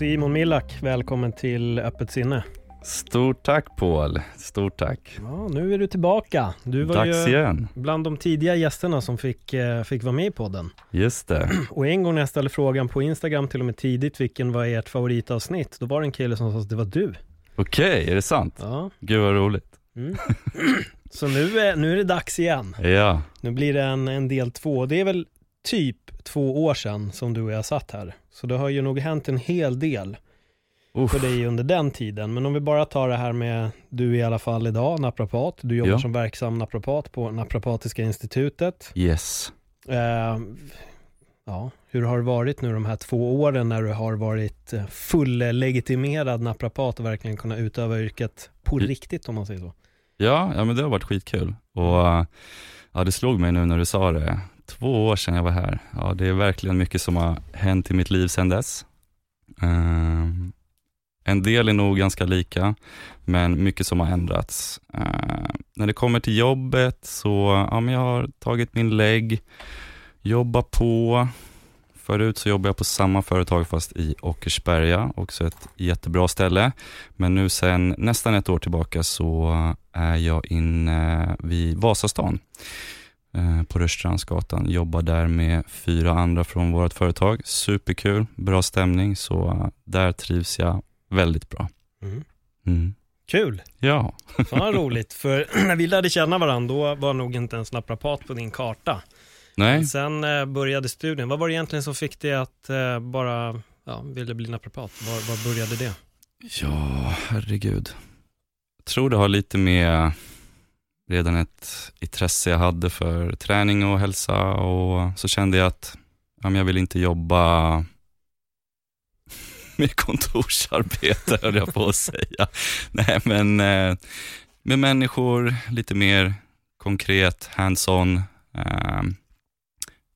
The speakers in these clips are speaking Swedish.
Simon Millak, välkommen till Öppet sinne. Stort tack Paul, stort tack. Ja, nu är du tillbaka. Du var Dags ju igen. bland de tidiga gästerna som fick, eh, fick vara med i podden. Just det. Och en gång när jag ställde frågan på Instagram till och med tidigt, vilken var ert favoritavsnitt? Då var det en kille som sa att det var du. Okej, är det sant? Ja. Gud vad roligt. Mm. Så nu är, nu är det dags igen. Ja, Nu blir det en, en del två. Det är väl typ två år sedan som du och jag satt här. Så det har ju nog hänt en hel del Uff. för dig under den tiden. Men om vi bara tar det här med, du i alla fall idag naprapat. Du jobbar Ja. som verksam naprapat på Naprapatiska institutet. yes. Eh, ja, hur har det varit nu de här två åren när du har varit eh, fullegitimerad naprapat och verkligen kunnat utöva yrket på riktigt om man säger så? Ja, ja men det har varit skitkul. Och äh, ja, det slog mig nu när du sa det. Två år sedan jag var här. Ja, det är verkligen mycket som har hänt i mitt liv sedan dess. Ehm, en del är nog ganska lika, men mycket som har ändrats. Uh, när det kommer till jobbet så, ja men jag har tagit min lägg, jobbar på. Förut så jobbade jag på samma företag fast i Åkersberga, också ett jättebra ställe. Men nu sen nästan ett år tillbaka så är jag inne vid Vasastan på Rörstrandsgatan. Jobbar där med fyra andra från vårt företag. Superkul, bra stämning, så eh, där trivs jag väldigt bra. Mm. Mm. Kul! Ja, Fan vad roligt, för när vi lärde känna varandra då var nog inte ens naprapat på din karta. nej. Men sen eh, började studien. Vad var det egentligen som fick dig att eh, bara ja, ville bli naprapat? Var, var började det? Ja, herregud. Jag tror det har lite med redan ett intresse jag hade för träning och hälsa och så kände jag att ja, jag vill inte jobba med kontorsarbete, höll jag på att säga. Nej, men eh, med människor, lite mer konkret, hands-on, eh,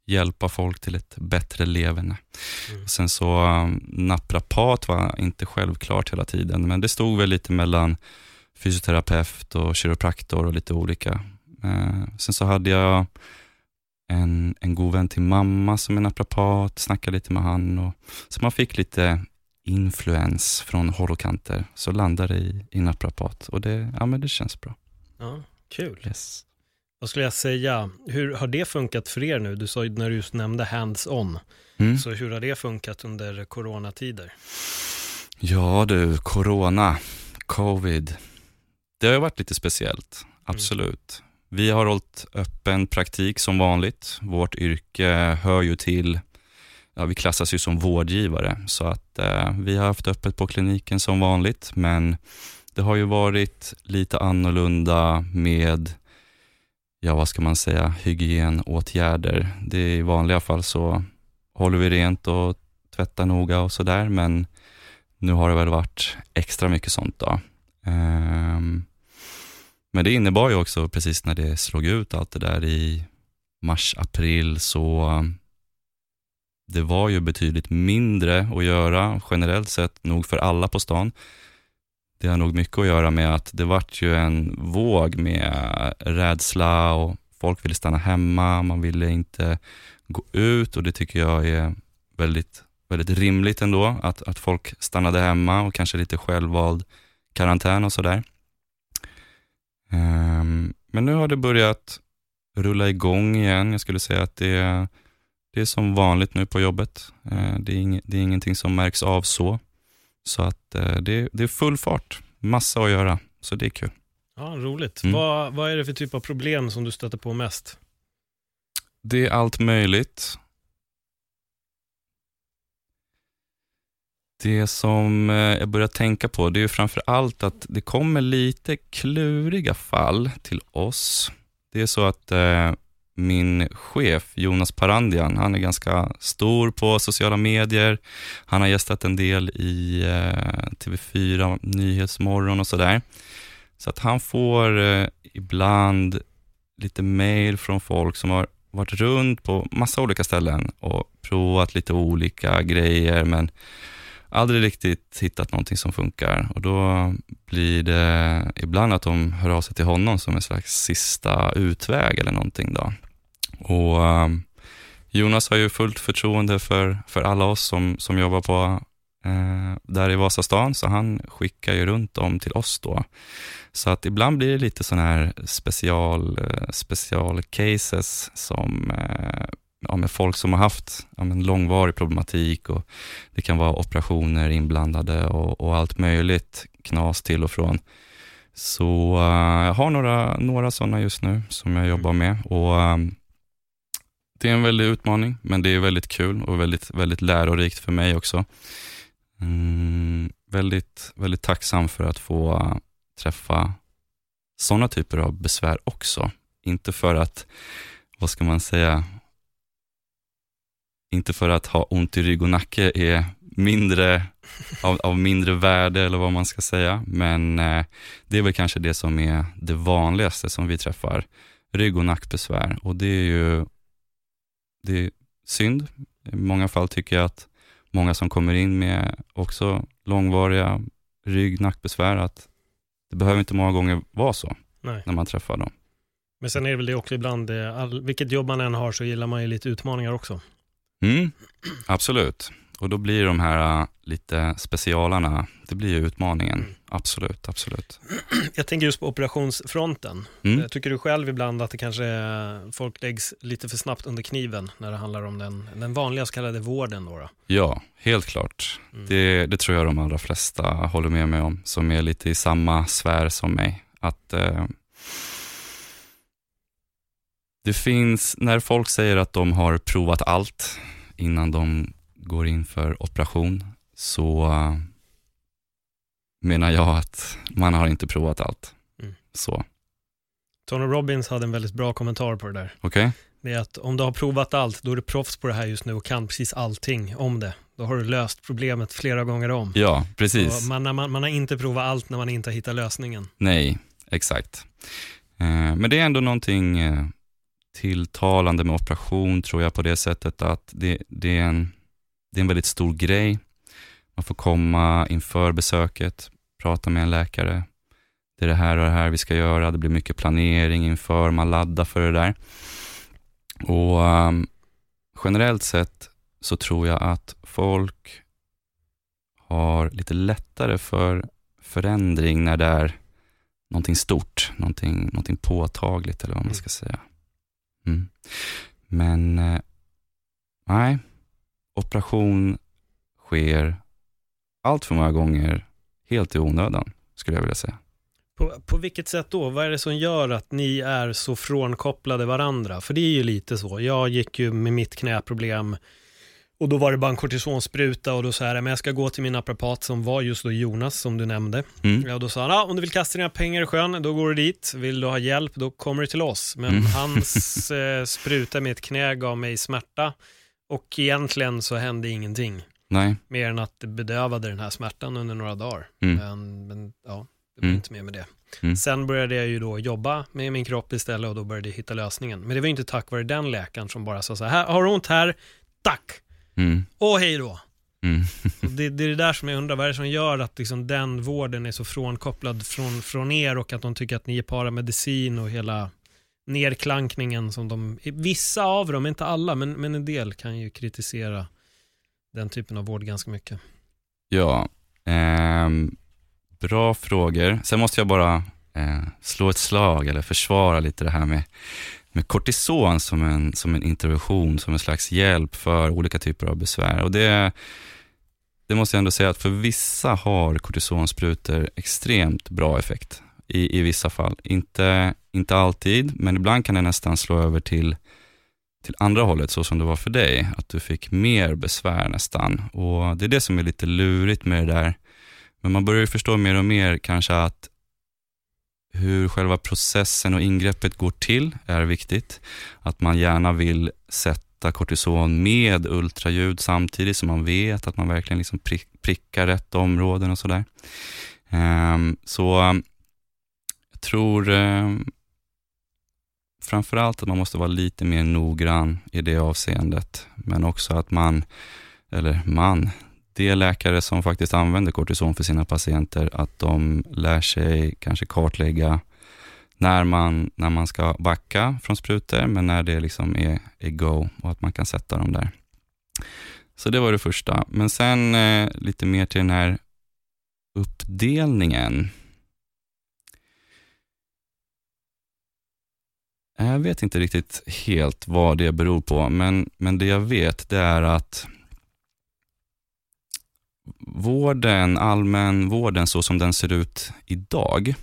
hjälpa folk till ett bättre leverne. Mm. Sen så um, naprapat var inte självklart hela tiden, men det stod väl lite mellan fysioterapeut och kiropraktor och lite olika. Eh, sen så hade jag en, en god vän till mamma som är naprapat, snackade lite med han och så man fick lite influens från håll och kanter, så landade i, i naprapat och det, ja, men det känns bra. Ja, kul. Yes. Vad skulle jag säga? Hur har det funkat för er nu? Du sa när du just nämnde hands-on. Mm. Så hur har det funkat under coronatider? Ja du, corona, covid. Det har varit lite speciellt, absolut. Vi har hållit öppen praktik som vanligt. Vårt yrke hör ju till, ja, vi klassas ju som vårdgivare, så att eh, vi har haft öppet på kliniken som vanligt, men det har ju varit lite annorlunda med, ja vad ska man säga, hygienåtgärder. Det är I vanliga fall så håller vi rent och tvättar noga och sådär, men nu har det väl varit extra mycket sånt då. Ehm, men det innebar ju också precis när det slog ut allt det där i mars, april så ehm, det var ju betydligt mindre att göra generellt sett nog för alla på stan. Det har nog mycket att göra med att det vart ju en våg med rädsla och folk ville stanna hemma, man ville inte gå ut och det tycker jag är väldigt, väldigt rimligt ändå, att, att folk stannade hemma och kanske lite självvald karantän och sådär. Ehm, men nu har det börjat rulla igång igen. Jag skulle säga att det är, det är som vanligt nu på jobbet. Eh, det, är ing, det är ingenting som märks av så. Så att eh, det, det är full fart, massa att göra, så det är kul. Ja, roligt. Mm. Vad, vad är det för typ av problem som du stöter på mest? Det är allt möjligt. Det som eh, jag börjar tänka på, det är ju framför allt att det kommer lite kluriga fall till oss. Det är så att eh, min chef Jonas Parandian, han är ganska stor på sociala medier. Han har gästat en del i eh, TV4 Nyhetsmorgon och sådär. Så att han får ibland lite mail från folk som har varit runt på massa olika ställen och provat lite olika grejer men aldrig riktigt hittat någonting som funkar. Och då blir det ibland att de hör av sig till honom som en slags sista utväg eller någonting. Då. Och eh, Jonas har ju fullt förtroende för, för alla oss som, som jobbar på eh, där i Vasastan, så han skickar ju runt dem till oss då. Så att ibland blir det lite sådana här special, eh, special cases som eh, ja, med folk som har haft ja, men långvarig problematik och det kan vara operationer inblandade och, och allt möjligt knas till och från. Så uh, jag har några, några sådana just nu som jag jobbar med och um, det är en väldig utmaning, men det är väldigt kul och väldigt, väldigt lärorikt för mig också. Mm, väldigt, väldigt tacksam för att få träffa sådana typer av besvär också. Inte för att, vad ska man säga, inte för att ha ont i rygg och nacke är mindre av, av mindre värde eller vad man ska säga, men eh, det är väl kanske det som är det vanligaste som vi träffar, rygg och nackbesvär och det är ju det är synd. I många fall tycker jag att många som kommer in med också långvariga rygg nackbesvär, att det behöver inte många gånger vara så Nej. när man träffar dem. Men sen är det väl det också ibland, eh, all, vilket jobb man än har så gillar man ju lite utmaningar också. Mm, absolut. Och då blir de här uh, lite specialarna, det blir utmaningen. Absolut, absolut. Jag tänker just på operationsfronten. Mm. Jag tycker du själv ibland att det kanske är, folk läggs lite för snabbt under kniven när det handlar om den, den vanliga så kallade vården? Då, då? Ja, helt klart. Mm. Det, det, tror jag de allra flesta håller med mig om, som är lite i samma sfär som mig. Att uh, det finns, när folk säger att de har provat allt innan de går in för operation, så uh, menar jag att man har inte provat allt. Mm. Så. Tony Robbins hade en väldigt bra kommentar på det där. Okay. Det är att om du har provat allt, då är du proffs på det här just nu och kan precis allting om det. Då har du löst problemet flera gånger om. Ja, precis. Man, man, man, har inte provat allt när man inte har hittat lösningen. Nej, exakt. Eh, men det är ändå någonting eh, tilltalande med operation tror jag på det sättet att det, det, är en, det är en väldigt stor grej. Man får komma inför besöket, prata med en läkare. Det är det här och det här vi ska göra. Det blir mycket planering inför, man laddar för det där. Och um, generellt sett så tror jag att folk har lite lättare för förändring när det är någonting stort, någonting, någonting påtagligt eller vad man mm. ska säga. Mm. Men eh, nej, operation sker allt för många gånger helt i onödan, skulle jag vilja säga. På, på vilket sätt då? Vad är det som gör att ni är så frånkopplade varandra? För det är ju lite så. Jag gick ju med mitt knäproblem och då var det bara en kortisonspruta och då sa jag, men jag ska gå till min naprapat som var just då Jonas som du nämnde. Mm. Ja, då sa han, ah, om du vill kasta dina pengar i sjön, då går du dit. Vill du ha hjälp, då kommer du till oss. Men mm. hans eh, spruta med ett knä gav mig smärta och egentligen så hände ingenting. Nej. Mer än att det bedövade den här smärtan under några dagar. Mm. Men, men, ja, det blev mm. inte mer med det. Mm. Sen började jag ju då jobba med min kropp istället och då började jag hitta lösningen. Men det var inte tack vare den läkaren som bara sa så här, har du ont här? Tack! Mm. Och hej då. Mm. det, det, är det där som jag undrar, vad är det som gör att liksom den vården är så frånkopplad från, från er och att de tycker att ni är paramedicin och hela nerklankningen som de, vissa av dem, inte alla, men, men en del kan ju kritisera den typen av vård ganska mycket. Ja, eh, bra frågor. Sen måste jag bara eh, slå ett slag eller försvara lite det här med med kortison som en, som en intervention, som en slags hjälp för olika typer av besvär. Och det, det måste jag ändå säga att för vissa har kortisonsprutor extremt bra effekt i, i vissa fall. Inte, inte alltid, men ibland kan det nästan slå över till, till andra hållet, så som det var för dig. Att du fick mer besvär nästan. Och Det är det som är lite lurigt med det där. Men man börjar ju förstå mer och mer kanske att hur själva processen och ingreppet går till är viktigt. Att man gärna vill sätta kortison med ultraljud samtidigt så man vet att man verkligen liksom prickar rätt områden och sådär. Ehm, så ehm, jag tror framför framförallt att man måste vara lite mer noggrann i det avseendet. Men också att man, eller man, de läkare som faktiskt använder kortison för sina patienter, att de lär sig kanske kartlägga när man, när man ska backa från sprutor, men när det liksom är, är go och att man kan sätta dem där. Så det var det första. Men sen eh, lite mer till den här uppdelningen. Jag vet inte riktigt helt vad det beror på, men, men det jag vet det är att vården, allmänvården så som den ser ut idag,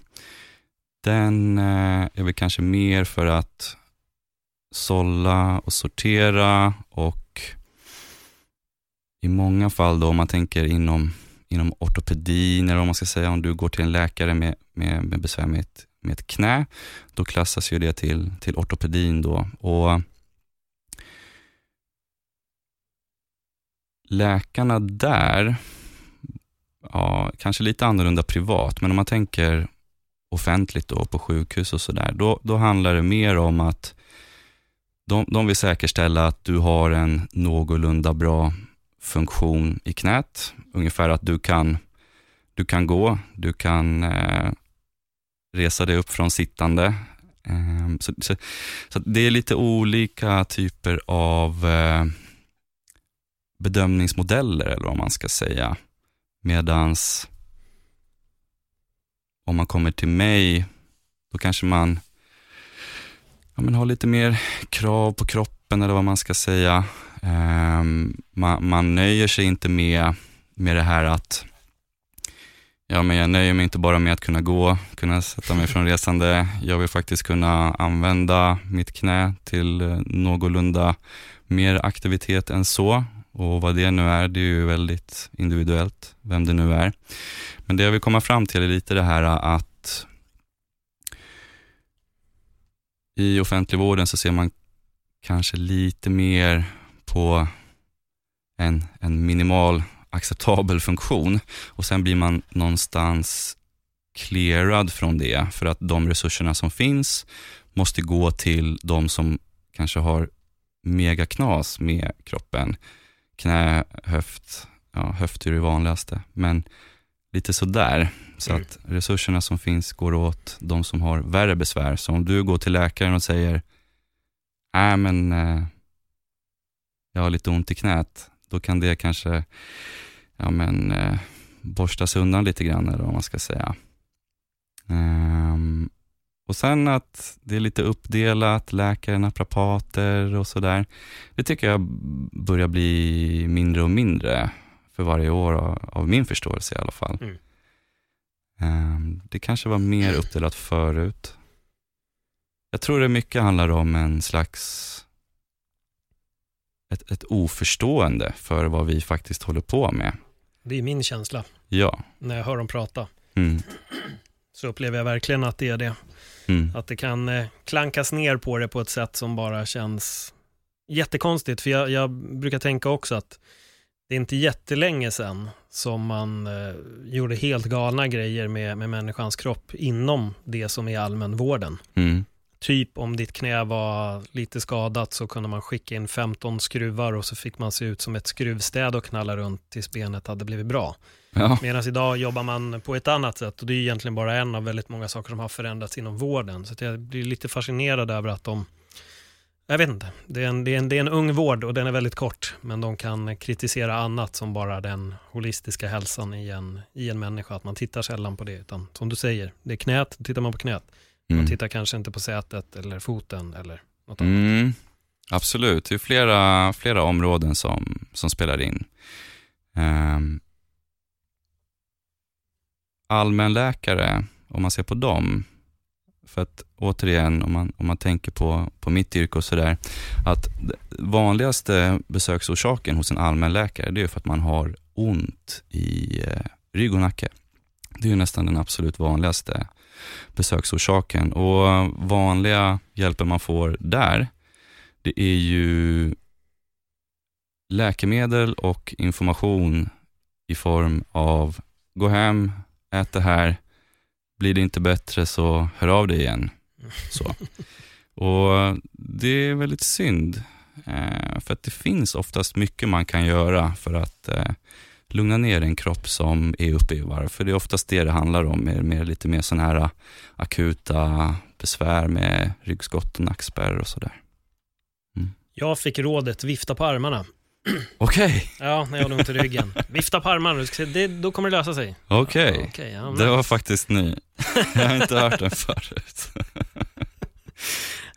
den eh, är väl kanske mer för att sålla och sortera och i många fall då om man tänker inom, inom ortopedin eller om man ska säga om du går till en läkare med, med, med besvär med ett, med ett knä, då klassas ju det till, till ortopedin då. Och läkarna där, ja, kanske lite annorlunda privat, men om man tänker offentligt då, på sjukhus och sådär, då, då handlar det mer om att de, de vill säkerställa att du har en någorlunda bra funktion i knät. Ungefär att du kan, du kan gå, du kan eh, resa dig upp från sittande. Eh, så, så, så, det är lite olika typer av eh, bedömningsmodeller, eller vad man ska säga. Medans om man kommer till mig, då kanske man, ja, men har lite mer krav på kroppen eller vad man ska säga. Ehm, um, man, man, nöjer sig inte med, med det här att Ja, men jag nöjer mig inte bara med att kunna gå, kunna sätta mig från resande. Jag vill faktiskt kunna använda mitt knä till eh, någorlunda mer aktivitet än så. Och vad det nu är, det är ju väldigt individuellt, vem det nu är. Men det jag vill komma fram till är lite det här att i offentligvården så ser man kanske lite mer på en, en minimal acceptabel funktion och sen blir man någonstans clearad från det för att de resurserna som finns måste gå till de som kanske har megaknas med kroppen. Knä, höft, ja, höft är det vanligaste, men lite sådär. Så mm. att resurserna som finns går åt de som har värre besvär. Så om du går till läkaren och säger, nej äh, men eh, jag har lite ont i knät, då kan det kanske ja, men, eh, borstas undan lite grann, eller vad man ska säga. Um, och sen att det är lite uppdelat, läkare, naprapater och sådär. Det tycker jag börjar bli mindre och mindre för varje år av, min förståelse i alla fall. Mm. Um, det kanske var mer uppdelat förut. Jag tror det mycket handlar om en slags ett, ett oförstående för vad vi faktiskt håller på med. Det är min känsla. Ja. När jag hör dem prata. Mm. Så upplever jag verkligen att det är det. Mm. Att det kan eh, klankas ner på det på ett sätt som bara känns jättekonstigt. För jag, jag brukar tänka också att det är inte jättelänge sedan som man eh, gjorde helt galna grejer med, med människans kropp inom det som är allmänvården. Mm. Typ om ditt knä var lite skadat så kunde man skicka in 15 skruvar och så fick man se ut som ett skruvstäd och knalla runt tills benet hade blivit bra. Ja. Medan idag jobbar man på ett annat sätt och det är egentligen bara en av väldigt många saker som har förändrats inom vården. Så jag blir lite fascinerad över att de, jag vet inte, det är, en, det, är en, det är en ung vård och den är väldigt kort, men de kan kritisera annat som bara den holistiska hälsan i en, i en människa, att man tittar sällan på det, utan som du säger, det är knät, tittar man på knät. Man mm. tittar kanske inte på sätet eller foten eller något annat. Mm. Absolut, det är flera, flera områden som, som spelar in. Um, allmänläkare, om man ser på dem, för att återigen, om man, om man tänker på, på mitt yrke och sådär, att vanligaste besöksorsaken hos en allmänläkare, det är för att man har ont i eh, rygg och nacke. Det är ju nästan den absolut vanligaste besöksorsaken. Och vanliga hjälper man får där, det är ju läkemedel och information i form av gå hem, ät det här, blir det inte bättre så hör av dig igen. Så. Och Det är väldigt synd, eh, för att det finns oftast mycket man kan göra för att eh, lugna ner en kropp som är uppe i varv. För det är oftast det det handlar om, mer, mer, lite mer sådana här akuta besvär med ryggskott och nackspärr och sådär. Mm. Jag fick rådet vifta på armarna. Okej. Okay. Ja, när jag hade ont i ryggen. Vifta på armarna, det, då kommer det lösa sig. Okej, okay. okay ja, det var faktiskt ny. Jag har inte hört den förut.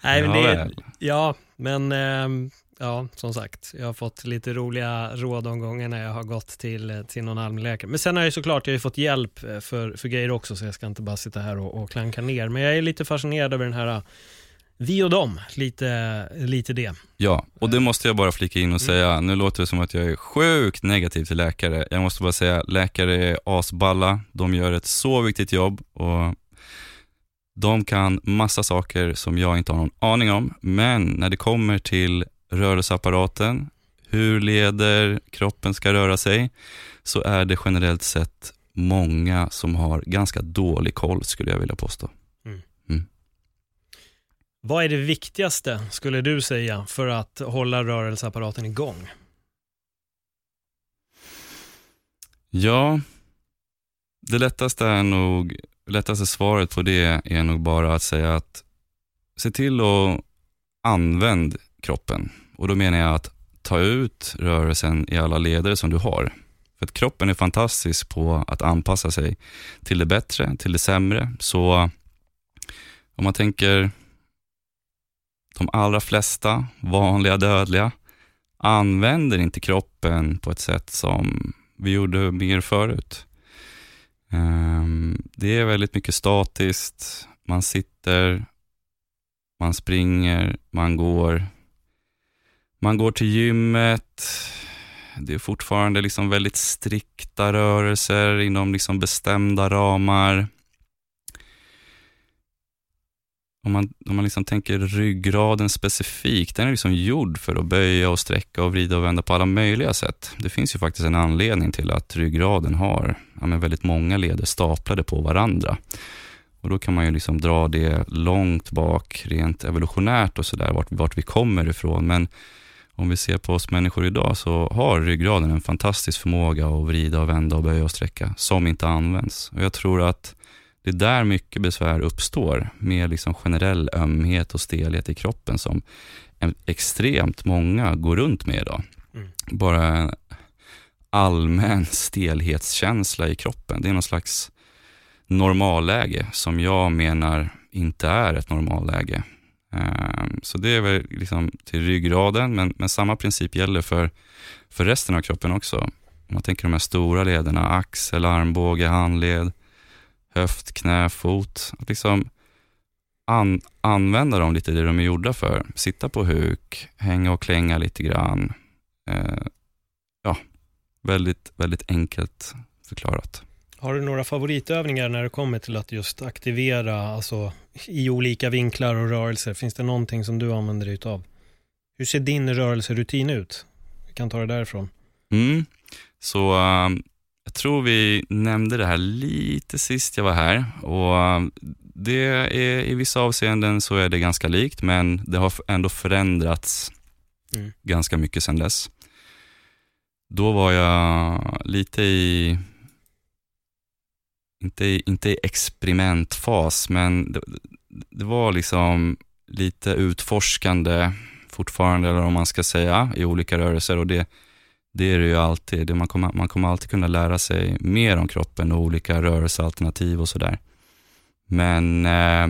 Nej, men det, ja, men ehm, ja, som sagt, jag har fått lite roliga råd om gånger när jag har gått till, till någon allmänläkare. Men sen har jag såklart jag har fått hjälp eh, för, för grejer också, så jag ska inte bara sitta här och, och klanka ner. Men jag är lite fascinerad över den här vi och dem, lite, lite det. Ja, och det måste jag bara flika in och mm. säga. Nu låter det som att jag är sjukt negativ till läkare. Jag måste bara säga, läkare är asballa. De gör ett så viktigt jobb och de kan massa saker som jag inte har någon aning om. Men när det kommer till rörelseapparaten, hur leder kroppen ska röra sig, så är det generellt sett många som har ganska dålig koll skulle jag vilja påstå. Mm. Mm. Vad är det viktigaste, skulle du säga, för att hålla rörelseapparaten igång? Ja, det lättaste är nog, lättaste svaret på det är nog bara att säga att se till att använda kroppen. Och då menar jag att ta ut rörelsen i alla leder som du har. För att kroppen är fantastisk på att anpassa sig till det bättre, till det sämre. Så om man tänker de allra flesta vanliga dödliga använder inte kroppen på ett sätt som vi gjorde mer förut. Ehm, det är väldigt mycket statiskt. Man sitter, man springer, man går, man går till gymmet. Det är fortfarande liksom väldigt strikta rörelser inom liksom bestämda ramar. Om man, om man liksom tänker ryggraden specifikt, den är liksom gjord för att böja och sträcka och vrida och vända på alla möjliga sätt. Det finns ju faktiskt en anledning till att ryggraden har ja, väldigt många leder staplade på varandra. Och Då kan man ju liksom dra det långt bak, rent evolutionärt och sådär, vart, vart vi kommer ifrån. Men om vi ser på oss människor idag så har ryggraden en fantastisk förmåga att vrida och vända och böja och sträcka som inte används. Och Jag tror att det är där mycket besvär uppstår med liksom generell ömhet och stelhet i kroppen som extremt många går runt med idag. Mm. Bara en allmän stelhetskänsla i kroppen. Det är någon slags normalläge som jag menar inte är ett normalläge. Ehm, så det är väl liksom till ryggraden, men, men samma princip gäller för, för resten av kroppen också. Om man tänker de här stora lederna, axel, armbåge, handled, höft, knä, fot. Att liksom an, använda dem lite det de är gjorda för. Sitta på huk, hänga och klänga lite grann. Eh, ja, väldigt, väldigt enkelt förklarat. Har du några favoritövningar när det kommer till att just aktivera, alltså i olika vinklar och rörelser? Finns det någonting som du använder dig av? Hur ser din rörelserutin ut? Vi kan ta det därifrån. Mm. Så um, jag tror vi nämnde det här lite sist jag var här och um, det är, i vissa avseenden så är det ganska likt, men det har ändå förändrats mm. ganska mycket sedan dess. Då var jag lite i inte, i, inte i experimentfas, men det, det, var liksom lite utforskande fortfarande, eller om man ska säga, i olika rörelser. Och det, det är det ju alltid. Man kommer, man kommer alltid kunna lära sig mer om kroppen och olika rörelsealternativ och sådär. Men eh,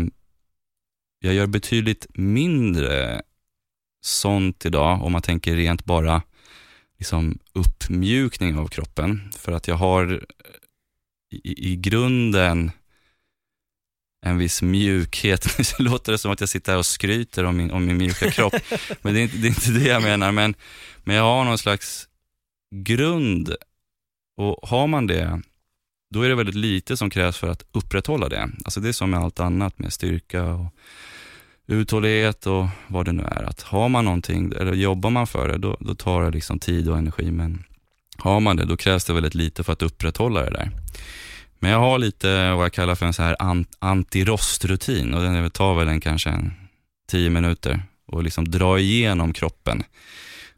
jag gör betydligt mindre sånt idag, om man tänker rent bara liksom uppmjukning av kroppen. För att jag har i, i grunden en viss mjukhet. Nu låter det som att jag sitter här och skryter om min, om min mjuka kropp, men det är, inte, det är inte det jag menar. Men, men jag har någon slags grund och har man det, då är det väldigt lite som krävs för att upprätthålla det. Alltså det är som med allt annat med styrka och uthållighet och vad det nu är. Att har man någonting, eller jobbar man för det, då, då tar det liksom tid och energi. Men har man det, då krävs det väldigt lite för att upprätthålla det där. Men jag har lite vad jag kallar för en så här antirostrutin och den tar väl en kanske en tio minuter och liksom dra igenom kroppen.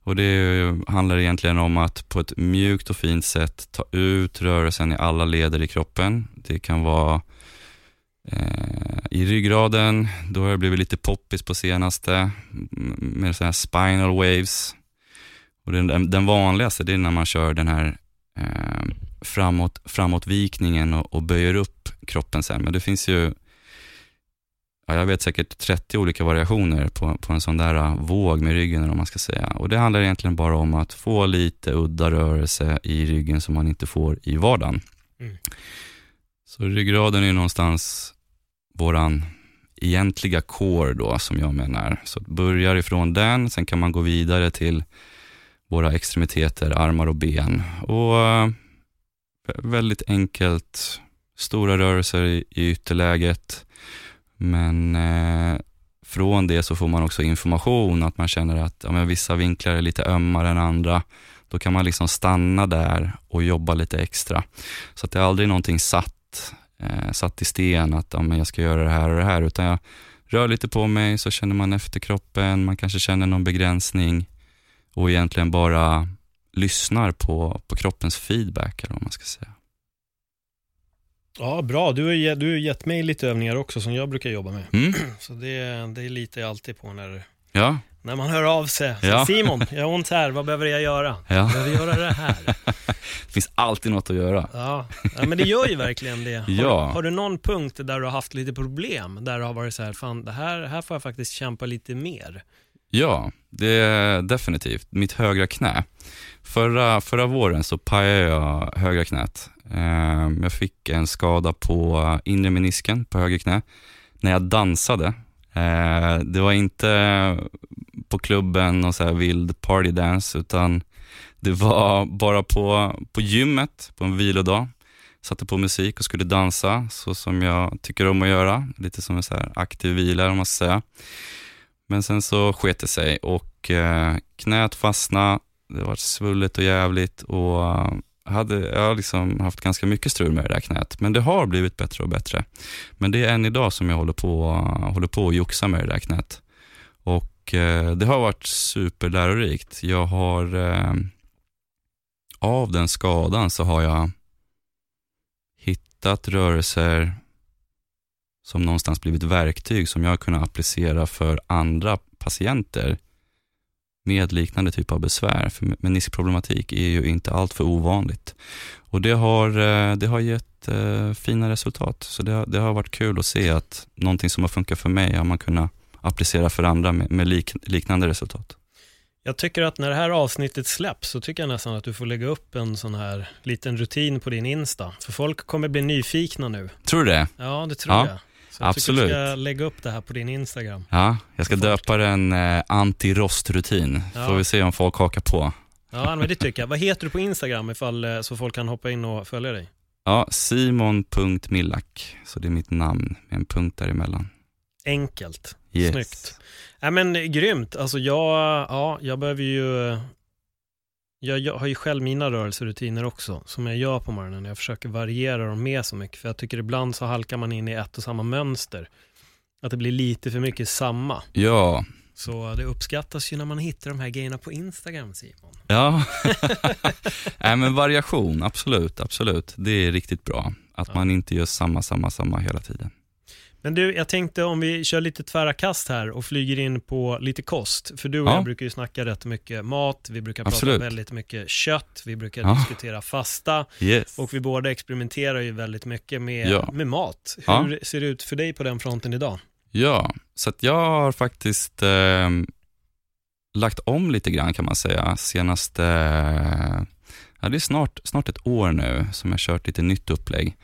Och Det handlar egentligen om att på ett mjukt och fint sätt ta ut rörelsen i alla leder i kroppen. Det kan vara eh, i ryggraden, då har det blivit lite poppis på senaste med så här spinal waves. Och den, den vanligaste det är när man kör den här eh, framåt, framåtvikningen och, och böjer upp kroppen sen. Men det finns ju ja, jag vet säkert 30 olika variationer på, på en sån där äh, våg med ryggen, om man ska säga. Och Det handlar egentligen bara om att få lite udda rörelse i ryggen som man inte får i vardagen. Mm. Så ryggraden är någonstans våran egentliga core då, som jag menar. Så börjar ifrån den, sen kan man gå vidare till våra extremiteter, armar och ben. Och eh, väldigt enkelt, stora rörelser i, i ytterläget, men eh, från det så får man också information, att man känner att ja, men vissa vinklar är lite ömmare än andra. Då kan man liksom stanna där och jobba lite extra. Så att det är aldrig någonting satt, eh, satt i sten, att ja, men jag ska göra det här och det här, utan jag rör lite på mig så känner man efter kroppen, man kanske känner någon begränsning och egentligen bara lyssnar på, på kroppens feedback, eller vad man ska säga. Ja, bra. Du har, du har gett mig lite övningar också som jag brukar jobba med. Mm. Så det, det litar jag alltid på när, ja. när man hör av sig. Ja. Simon, jag har ont här, vad behöver jag göra? Ja. Jag behöver göra det här. det finns alltid något att göra. Ja, ja men det gör ju verkligen det. Har, ja. har du någon punkt där du har haft lite problem? Där du har varit så här, fan det här, här får jag faktiskt kämpa lite mer. Ja, det är definitivt. Mitt högra knä. Förra, förra våren så pajade jag högra knät. Ehm, jag fick en skada på inre menisken på höger knä när jag dansade. Ehm, det var inte på klubben och så här vild partydance utan det var bara på, på gymmet på en vilodag. Satte på musik och skulle dansa så som jag tycker om att göra. Lite som en så här aktiv vila om man ska säga. Men sen så sket det sig och eh, knät fastnade. Det var svullet och jävligt och eh, hade, jag har liksom haft ganska mycket strul med det där knät, men det har blivit bättre och bättre. Men det är än idag som jag håller på, håller på och joxa med det där knät. Och eh, det har varit superlärorikt. Jag har, av den skadan så har jag hittat rörelser som någonstans blivit verktyg som jag har kunnat applicera för andra patienter med liknande typ av besvär. För meniskproblematik är ju inte allt för ovanligt. Och det har, eh, det har gett eh, fina resultat. Så det, det, har varit kul att se att någonting som har funkat för mig har man kunnat applicera för andra med, med lik, liknande resultat. Jag tycker att när det här avsnittet släpps så tycker jag nästan att du får lägga upp en sån här liten rutin på din Insta. För folk kommer bli nyfikna nu. Tror du det? Ja, det tror ja. jag. Så jag Absolut. tycker du ska lägga upp det här på din Instagram. Ja, jag ska döpa den eh, anti-rostrutin. Ja. Får vi se om folk hakar på. Ja, men det tycker jag. Vad heter du på Instagram ifall, eh, så folk kan hoppa in och följa dig? Ja, simon.millak. Så det är mitt namn med en punkt däremellan. Enkelt. Yes. Snyggt. Ja, men grymt. Alltså jag, ja, jag behöver ju jag, jag, har ju själv mina rörelserutiner också, som jag gör på morgonen. Jag försöker variera dem med så mycket, för jag tycker ibland så halkar man in i ett och samma mönster. Att det blir lite för mycket samma. Ja. Så det uppskattas ju när man hittar de här grejerna på Instagram, Simon. Ja, Nej, men variation, absolut, absolut. Det är riktigt bra. Att ja. man inte gör samma, samma, samma hela tiden. Men du, jag tänkte om vi kör lite tvära kast här och flyger in på lite kost. För du och ja. jag brukar ju snacka rätt mycket mat, vi brukar Absolut. prata väldigt mycket kött, vi brukar ja. diskutera fasta yes. och vi båda experimenterar ju väldigt mycket med, ja. med mat. Hur ser det ut för dig på den fronten idag? Ja, så att jag har faktiskt eh, lagt om lite grann kan man säga. Senaste, eh, det är snart, snart ett år nu som jag kört lite nytt upplägg.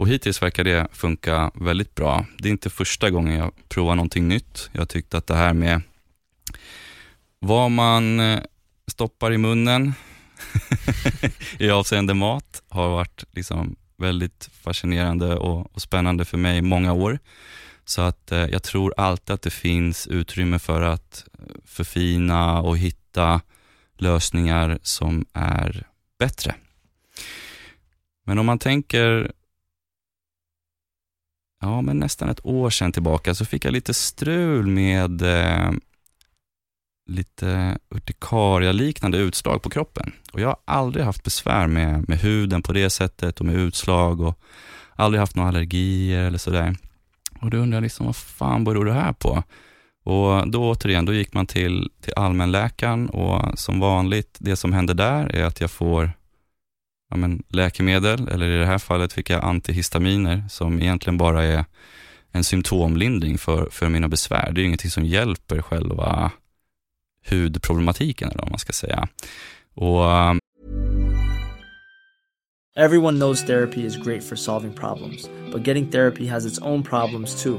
Och hittills verkar det funka väldigt bra. Det är inte första gången jag provar någonting nytt. Jag tyckte att det här med vad man eh, stoppar i munnen i avseende mat har varit liksom väldigt fascinerande och, och spännande för mig i många år. Så att eh, jag tror alltid att det finns utrymme för att eh, förfina och hitta lösningar som är bättre. Men om man tänker ja, men nästan ett år sedan tillbaka så fick jag lite strul med eh, lite urtikaria-liknande utslag på kroppen. Och jag har aldrig haft besvär med, med huden på det sättet och med utslag och aldrig haft några allergier eller sådär. Och då undrar jag liksom, vad fan beror det här på? Och då återigen, då gick man till, till allmänläkaren och som vanligt, det som händer där är att jag får ja, men, läkemedel, eller i det här fallet fick jag antihistaminer som egentligen bara är en symptomlindring för, för mina besvär. Det är ingenting som hjälper själva hudproblematiken, eller vad man ska säga. Och, um... Everyone knows therapy is great for solving problems, but getting therapy has its own problems too,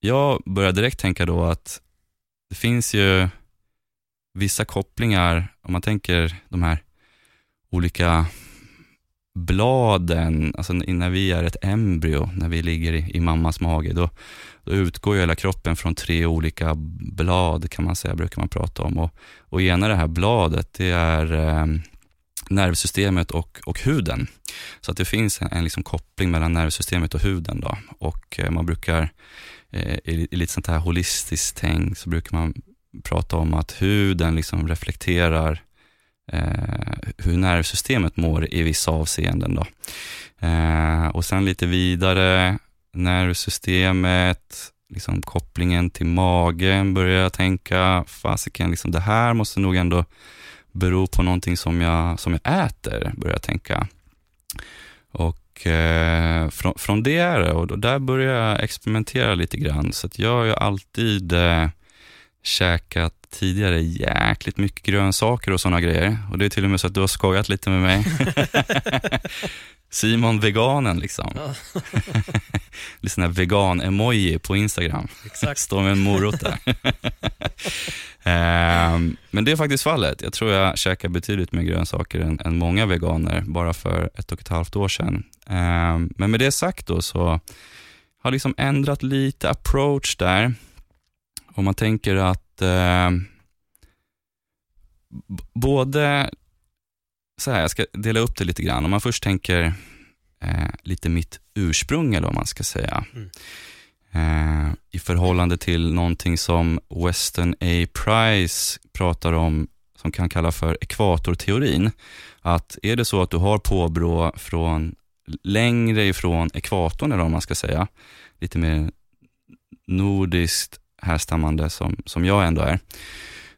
Jag börjar direkt tänka då att det finns ju vissa kopplingar, om man tänker de här olika bladen, alltså när vi är ett embryo, när vi ligger i, i mammas mage, då, då utgår ju hela kroppen från tre olika blad kan man säga, brukar man prata om. Och, och ena det här bladet, det är eh, nervsystemet och, och huden. Så att det finns en, en liksom koppling mellan nervsystemet och huden. Då. Och eh, man brukar, eh, Eh, i, i lite sånt här holistiskt tänk, så brukar man prata om att huden liksom reflekterar eh, hur nervsystemet mår i vissa avseenden. Då. Eh, och sen lite vidare, nervsystemet, liksom kopplingen till magen börjar jag tänka, fasiken, liksom det här måste nog ändå bero på någonting som jag, som jag äter, börjar jag tänka. Och eh, från, från det är det, och där började jag experimentera lite grann. Så att jag har ju alltid eh, käkat tidigare jäkligt mycket grönsaker och sådana grejer. Och det är till och med så att du har skojat lite med mig. Simon veganen liksom. Ja. Lite sån här vegan-emoji på Instagram. Exakt. Står med en morot där. um, men det är faktiskt fallet. Jag tror jag käkar betydligt mer grönsaker än, än många veganer bara för ett och ett halvt år sedan. Um, men med det sagt då så har jag liksom ändrat lite approach där. Om man tänker att eh, både, så här, jag ska dela upp det lite grann. Om man först tänker eh, lite mitt ursprung, eller vad man ska säga. Mm. Eh, I förhållande till någonting som Weston A. Price pratar om, som kan kalla för ekvatorteorin. Att är det så att du har påbrå från längre ifrån ekvatorn, eller vad man ska säga, lite mer nordiskt härstammande som, som jag ändå är,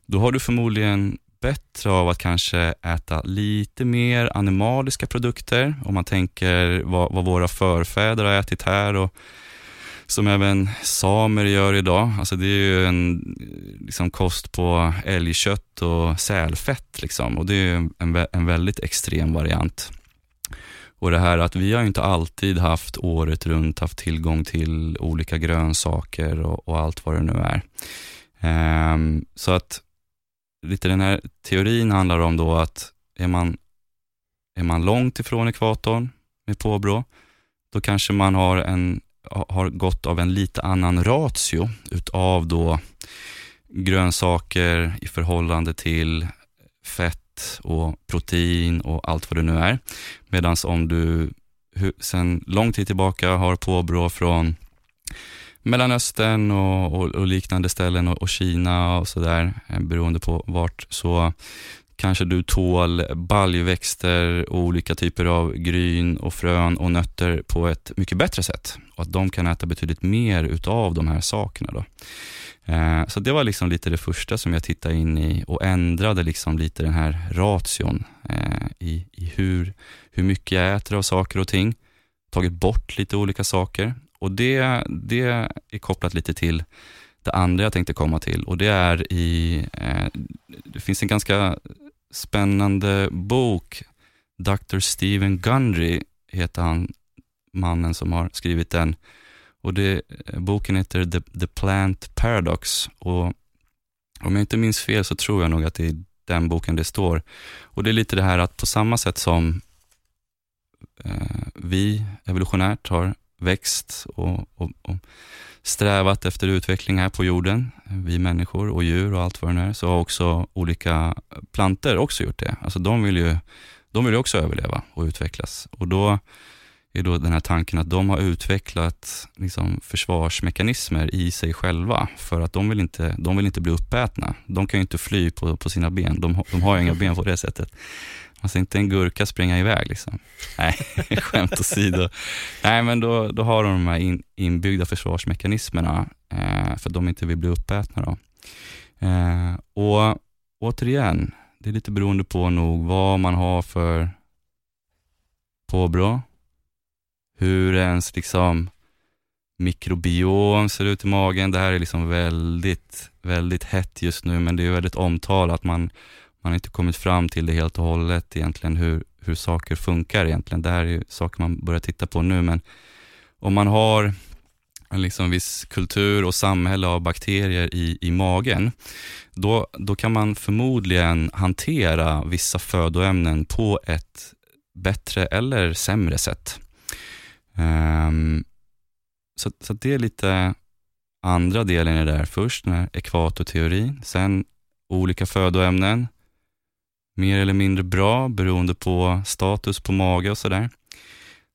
då har du förmodligen bättre av att kanske äta lite mer animaliska produkter, om man tänker vad, vad våra förfäder har ätit här och som även samer gör idag. Alltså det är ju en liksom, kost på älgkött och sälfett liksom, och det är en, en väldigt extrem variant. Och det här att vi har inte alltid haft året runt haft tillgång till olika grönsaker och, och allt vad det nu är. Um, så att lite den här teorin handlar om då att är man, är man långt ifrån ekvatorn med påbrå, då kanske man har, en, har gått av en lite annan ratio utav då grönsaker i förhållande till fett och protein och allt vad det nu är. Medan om du sedan sen lång tid tillbaka har påbrå från Mellanöstern och, och, och liknande ställen och, och Kina och sådär, eh, beroende på vart, så kanske du tål baljväxter och olika typer av gryn och frön och nötter på ett mycket bättre sätt. Och att de kan äta betydligt mer utav de här sakerna. Då. Eh, så det var liksom lite det första som jag tittade in i och ändrade liksom lite den här ration eh, i, i hur, hur mycket jag äter av saker och ting. Tagit bort lite olika saker och det, det är kopplat lite till det andra jag tänkte komma till och det är i, eh, det finns en ganska spännande bok, Dr. Stephen Gundry heter han, mannen som har skrivit den. Och det, boken heter The, The Plant Paradox och om jag inte minns fel så tror jag nog att det är den boken det står. Och det är lite det här att på samma sätt som eh, vi evolutionärt har växt och, och, och, strävat efter utveckling här på jorden, vi människor och djur och allt vad det är, så har också olika planter också gjort det. Alltså de vill ju de vill också överleva och utvecklas. Och då är då den här tanken att de har utvecklat liksom, försvarsmekanismer i sig själva för att de vill inte, de vill inte bli uppätna. De kan ju inte fly på, på sina ben, de, de har ju inga ben på det sättet. Man ser inte en gurka springa iväg. Liksom. Nej, skämt åsido. Nej, men då, då har de de här in, inbyggda försvarsmekanismerna eh, för att de inte vill bli uppätna. Då. Eh, och återigen, det är lite beroende på nog vad man har för påbrå, hur ens liksom mikrobiom ser ut i magen. Det här är liksom väldigt, väldigt hett just nu, men det är väldigt omtalat. Man, man har inte kommit fram till det helt och hållet egentligen, hur, hur saker funkar egentligen. Det här är ju saker man börjar titta på nu, men om man har en liksom viss kultur och samhälle av bakterier i, i magen, då, då kan man förmodligen hantera vissa födoämnen på ett bättre eller sämre sätt. Um, så, så det är lite andra delen i det där. Först den här ekvatorteorin, sen olika födoämnen, mer eller mindre bra beroende på status på mage och sådär.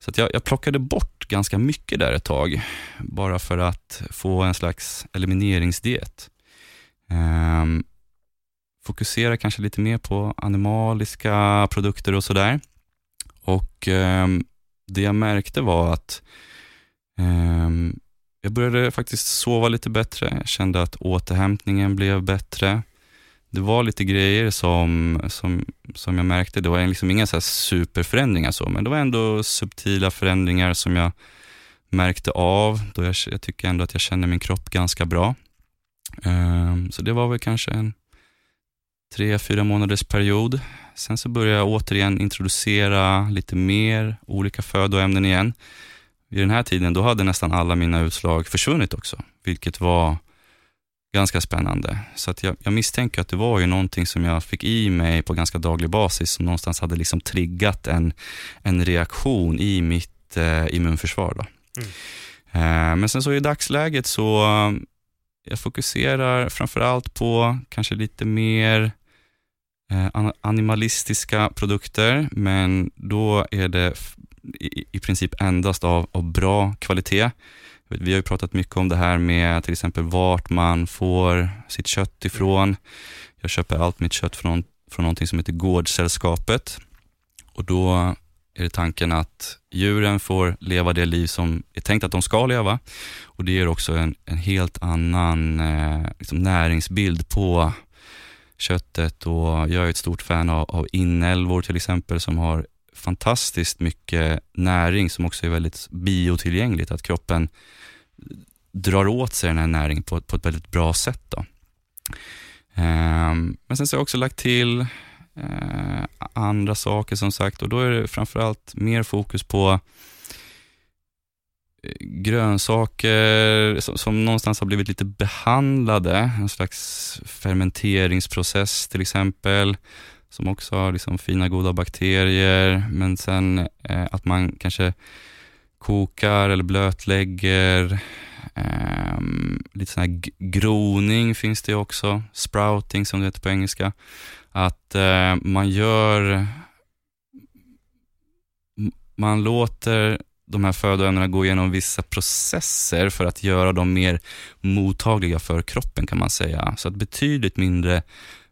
Så att jag, jag plockade bort ganska mycket där ett tag, bara för att få en slags elimineringsdiet. Um, fokusera kanske lite mer på animaliska produkter och sådär. Och um, det jag märkte var att eh, jag började faktiskt sova lite bättre. Jag kände att återhämtningen blev bättre det var lite grejer som, som, som jag märkte. Det var liksom inga så superförändringar, så, men det var ändå subtila förändringar som jag märkte av. Då jag, jag tycker ändå att jag känner min kropp ganska bra. Eh, så det var väl kanske en tre, fyra månaders period. Sen så började jag återigen introducera lite mer olika födoämnen igen. Vid den här tiden då hade nästan alla mina utslag försvunnit också, vilket var ganska spännande. Så att jag, jag, misstänker att det var ju någonting som jag fick i mig på ganska daglig basis som någonstans hade liksom triggat en, en reaktion i mitt eh, immunförsvar. Då. Mm. Eh, men sen så i dagsläget så jag fokuserar framförallt på kanske lite mer eh, Eh, animalistiska produkter, men då är det i, i princip endast av, av bra kvalitet. Vi har ju pratat mycket om det här med till exempel vart man får sitt kött ifrån. Jag köper allt mitt kött från, från någonting som heter Gårdssällskapet. Och då är det tanken att djuren får leva det liv som är tänkt att de ska leva. Och det ger också en, en helt annan eh, liksom näringsbild på köttet och jag är ett stort fan av, av inälvor till exempel som har fantastiskt mycket näring som också är väldigt biotillgängligt. Att kroppen drar åt sig den här näringen på, på ett väldigt bra sätt. Då. Um, men sen så har jag också lagt till eh, andra saker som sagt och då är det framförallt mer fokus på Eh, grönsaker som, som, någonstans har blivit lite behandlade, en slags fermenteringsprocess till exempel, som också har liksom fina goda bakterier, men sen eh, att man kanske kokar eller blötlägger. Eh, lite sån här groning finns det också, sprouting som det heter på engelska. Att eh, man gör man låter de här födoämnena gå igenom vissa processer för att göra dem mer mottagliga för kroppen kan man säga. Så att betydligt mindre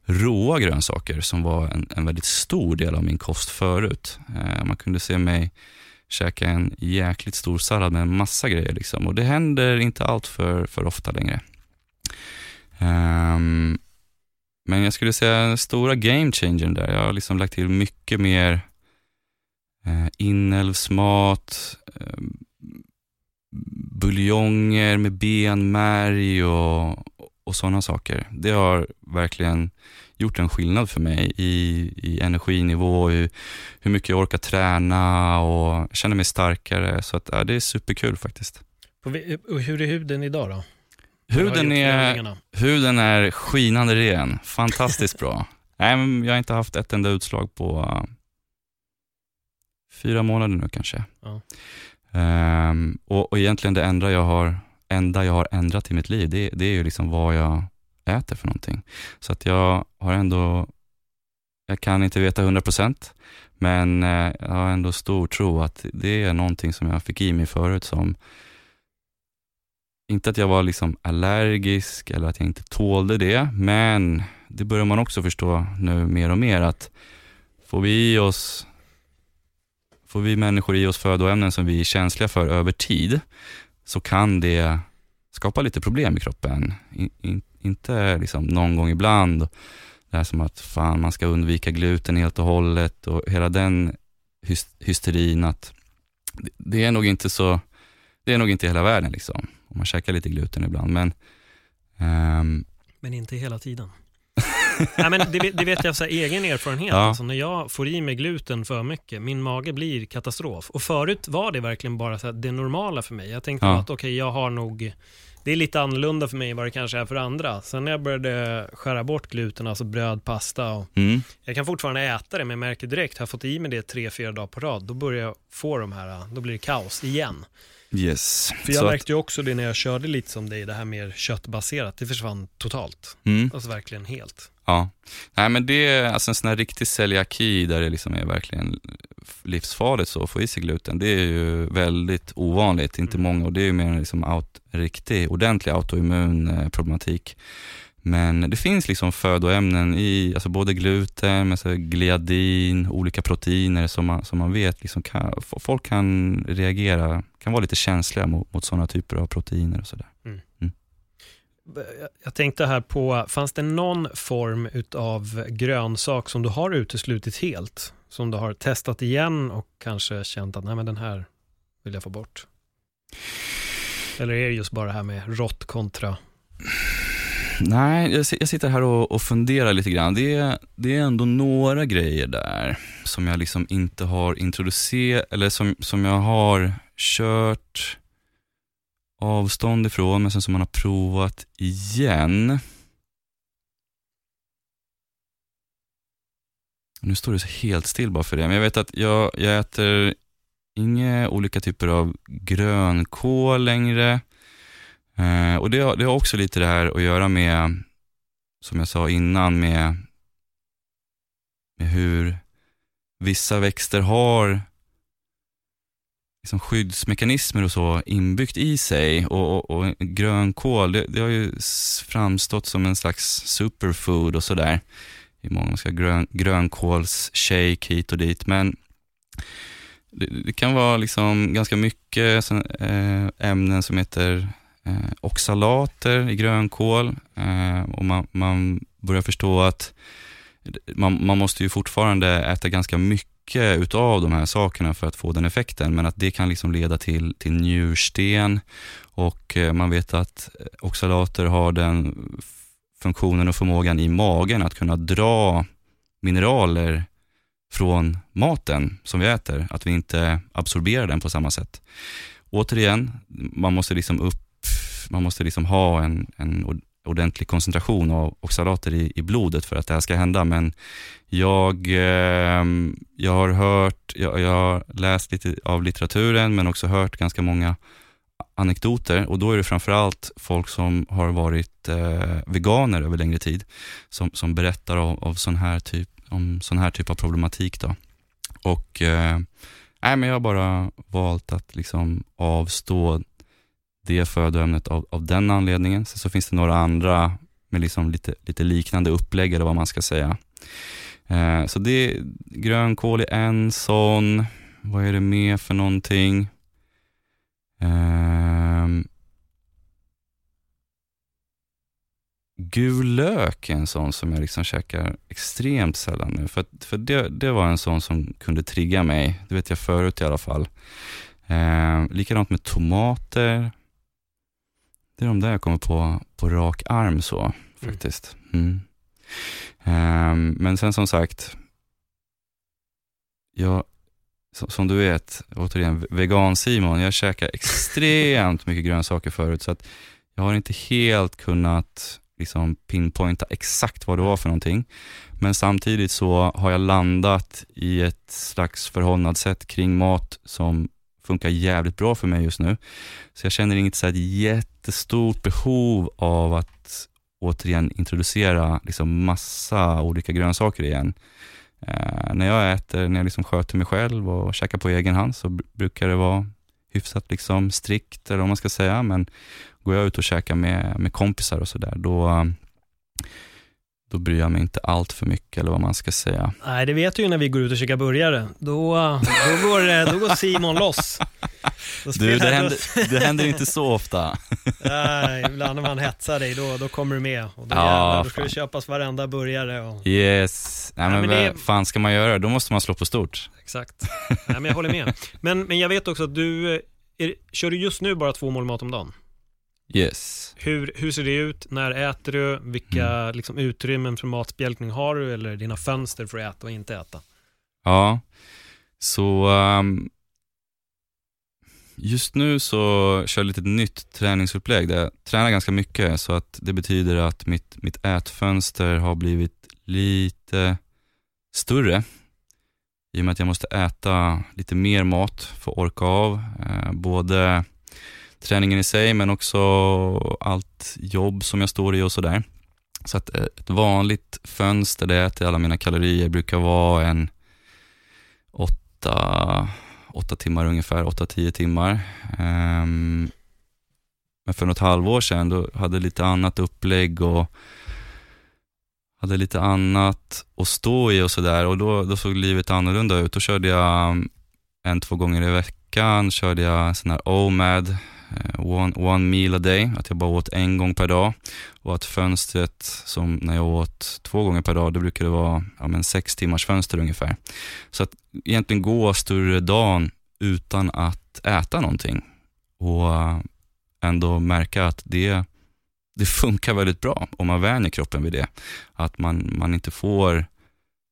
råa grönsaker som var en, en väldigt stor del av min kost förut. Eh, man kunde se mig käka en jäkligt stor sallad med en massa grejer liksom. och det händer inte allt för, för ofta längre. Um, men jag skulle säga den stora game changern där. Jag har liksom lagt till mycket mer eh, inälvsmat, eh, buljonger med benmärg och, och sådana saker. Det har verkligen gjort en skillnad för mig i, i energinivå, i hur mycket jag orkar träna och känner mig starkare. Så att, ja, det är superkul faktiskt. Och hur är huden idag då? Huden är, huden är skinande ren, fantastiskt bra. Nej, jag har inte haft ett enda utslag på fyra månader nu kanske. Ja. Um, och, och egentligen det enda jag har, enda jag har ändrat i mitt liv, det, det är ju liksom vad jag äter för någonting. Så att jag har ändå, jag kan inte veta 100% men uh, jag har ändå stor tro att det är någonting som jag fick i mig förut som inte att jag var liksom allergisk eller att jag inte tålde det, men det börjar man också förstå nu mer och mer att får vi i oss får vi människor i oss födoämnen som vi är känsliga för över tid, så kan det skapa lite problem i kroppen. In, in, inte liksom någon gång ibland, det här som att fan man ska undvika gluten helt och hållet och hela den hysterin att det är nog inte så, det är nog inte hela världen liksom. Om man käkar lite gluten ibland. Men, um... men inte hela tiden. Nej, men det, det, vet jag av egen erfarenhet. Ja. Alltså, när jag får i mig gluten för mycket, min mage blir katastrof. Och förut var det verkligen bara så det normala för mig. Jag tänkte ja. att okej, okay, jag har nog det är lite annorlunda för mig vad det kanske är för andra. Sen när jag började skära bort gluten, alltså bröd, pasta och mm. jag kan fortfarande äta det, men jag märker direkt, har jag fått i mig det tre, fyra dagar på rad, då börjar jag få de här, då blir det kaos igen. Yes. För jag så märkte ju också det när jag körde lite som dig, det här mer köttbaserat, det försvann totalt. Mm. Alltså verkligen helt. Ja, nej men det är alltså en sån här riktig celiaki där det liksom är verkligen livsfarligt så att få i sig gluten. Det är ju väldigt ovanligt, inte mm. många och det är ju mer liksom out, riktig, ordentlig autoimmun eh, problematik. Men det finns liksom födoämnen i alltså både gluten, men så gliadin, olika proteiner som man, som man vet liksom kan, folk kan reagera, kan vara lite känsliga mot, mot sådana typer av proteiner och sådär. Mm. Mm. Jag tänkte här på, fanns det någon form av grönsak som du har uteslutit helt? Som du har testat igen och kanske känt att nej men den här vill jag få bort? Eller är det just bara det här med rått kontra Nej, jag, jag sitter här och, och, funderar lite grann. Det är, det är ändå några grejer där som jag liksom inte har introducerat, eller som, som jag har kört avstånd ifrån, men sen som man har provat igen. Nu står det så helt still bara för det, men jag vet att jag, jag äter inga olika typer av grönkål längre. Eh, och det, det har också lite det här att göra med, som jag sa innan, med, med hur vissa växter har liksom skyddsmekanismer och så inbyggt i sig. Och, och, och grönkål, det, det, har ju framstått som en slags superfood och sådär. I många ska grön, grönkålsshake hit och dit. Men det, det, kan vara liksom ganska mycket eh, ämnen som heter eh, oxalater i grönkål. Eh, och man, man, börjar förstå att man, man måste ju fortfarande äta ganska mycket utav de här sakerna för att få den effekten, men att det kan liksom leda till, till njursten. Och eh, man vet att eh, oxalater har den funktionen och förmågan i magen att kunna dra mineraler från maten som vi äter, att vi inte absorberar den på samma sätt. Återigen, man måste liksom upp man måste liksom ha en, en ordentlig koncentration av oxalater i, i blodet för att det här ska hända. Men jag, eh, jag har hört, jag, jag har läst lite av litteraturen men också hört ganska många anekdoter och då är det framförallt folk som har varit eh, veganer över längre tid som, som berättar av, av sån här typ, om sån här typ av problematik. Då. Och eh, nej, men jag har bara valt att liksom avstå det födoämnet av, av den anledningen. Sen så finns det några andra med liksom lite, lite liknande upplägg eller vad man ska säga. Eh, så det grönkål i en sån. Vad är det mer för någonting? Eh, gul lök är en sån som jag liksom käkar extremt sällan nu. För, för det, det var en sån som kunde trigga mig. Det vet jag förut i alla fall. Eh, likadant med tomater. Det är de där jag kommer på på rak arm så mm. faktiskt. Mm. Um, men sen som sagt, jag, som du vet, återigen, vegan-Simon, jag käkar extremt mycket grönsaker förut, så att jag har inte helt kunnat liksom pinpointa exakt vad det var för någonting. Men samtidigt så har jag landat i ett slags förhållnadssätt kring mat som funkar jävligt bra för mig just nu. Så jag känner inget så jättestort behov av att återigen introducera liksom massa olika grönsaker igen. Eh, när jag äter, när jag liksom sköter mig själv och käkar på egen hand så brukar det vara hyfsat liksom strikt, eller vad man ska säga, men går jag ut och käkar med, med kompisar och sådär, då, då bryr jag mig inte allt för mycket eller vad man ska säga. Nej, det vet du ju när vi går ut och käkar burgare. Då, då, går, då går Simon loss. Du, det händer, det händer inte så ofta. Nej, ibland när man hetsar dig, då, då kommer du med. Och då, ja, jävlar, då ska det köpas varenda burgare. Och... Yes, Nej, men, men vad fan ska man göra? Då måste man slå på stort. Exakt. Nej, men jag håller med. Men, men jag vet också att du, är, kör du just nu bara två mål mat om dagen? Yes. Hur, hur ser det ut? När äter du? Vilka mm. liksom, utrymmen för matspjälkning har du? Eller dina fönster för att äta och inte äta? Ja, så um, just nu så kör jag lite nytt träningsupplägg där jag tränar ganska mycket så att det betyder att mitt, mitt ätfönster har blivit lite större i och med att jag måste äta lite mer mat för att orka av. Eh, både träningen i sig men också allt jobb som jag står i och sådär. Så att eh, ett vanligt fönster där jag äter alla mina kalorier brukar vara en åtta, åtta timmar ungefär, åtta, tio timmar. Um, men för något halvår sedan då hade jag lite annat upplägg och hade lite annat att stå i och sådär och då, då såg livet annorlunda ut. Då körde jag mm, en, två gånger i veckan, körde jag sån här OMAD, Eh, one, one meal a day, att jag bara åt en gång per dag och att fönstret som när jag åt två gånger per dag, det brukade vara ja, men sex timmars fönster ungefär. Så att egentligen gå större dagen utan att äta någonting och eh, ändå märka att det, det funkar väldigt bra om man vänjer kroppen vid det. Att man, man inte får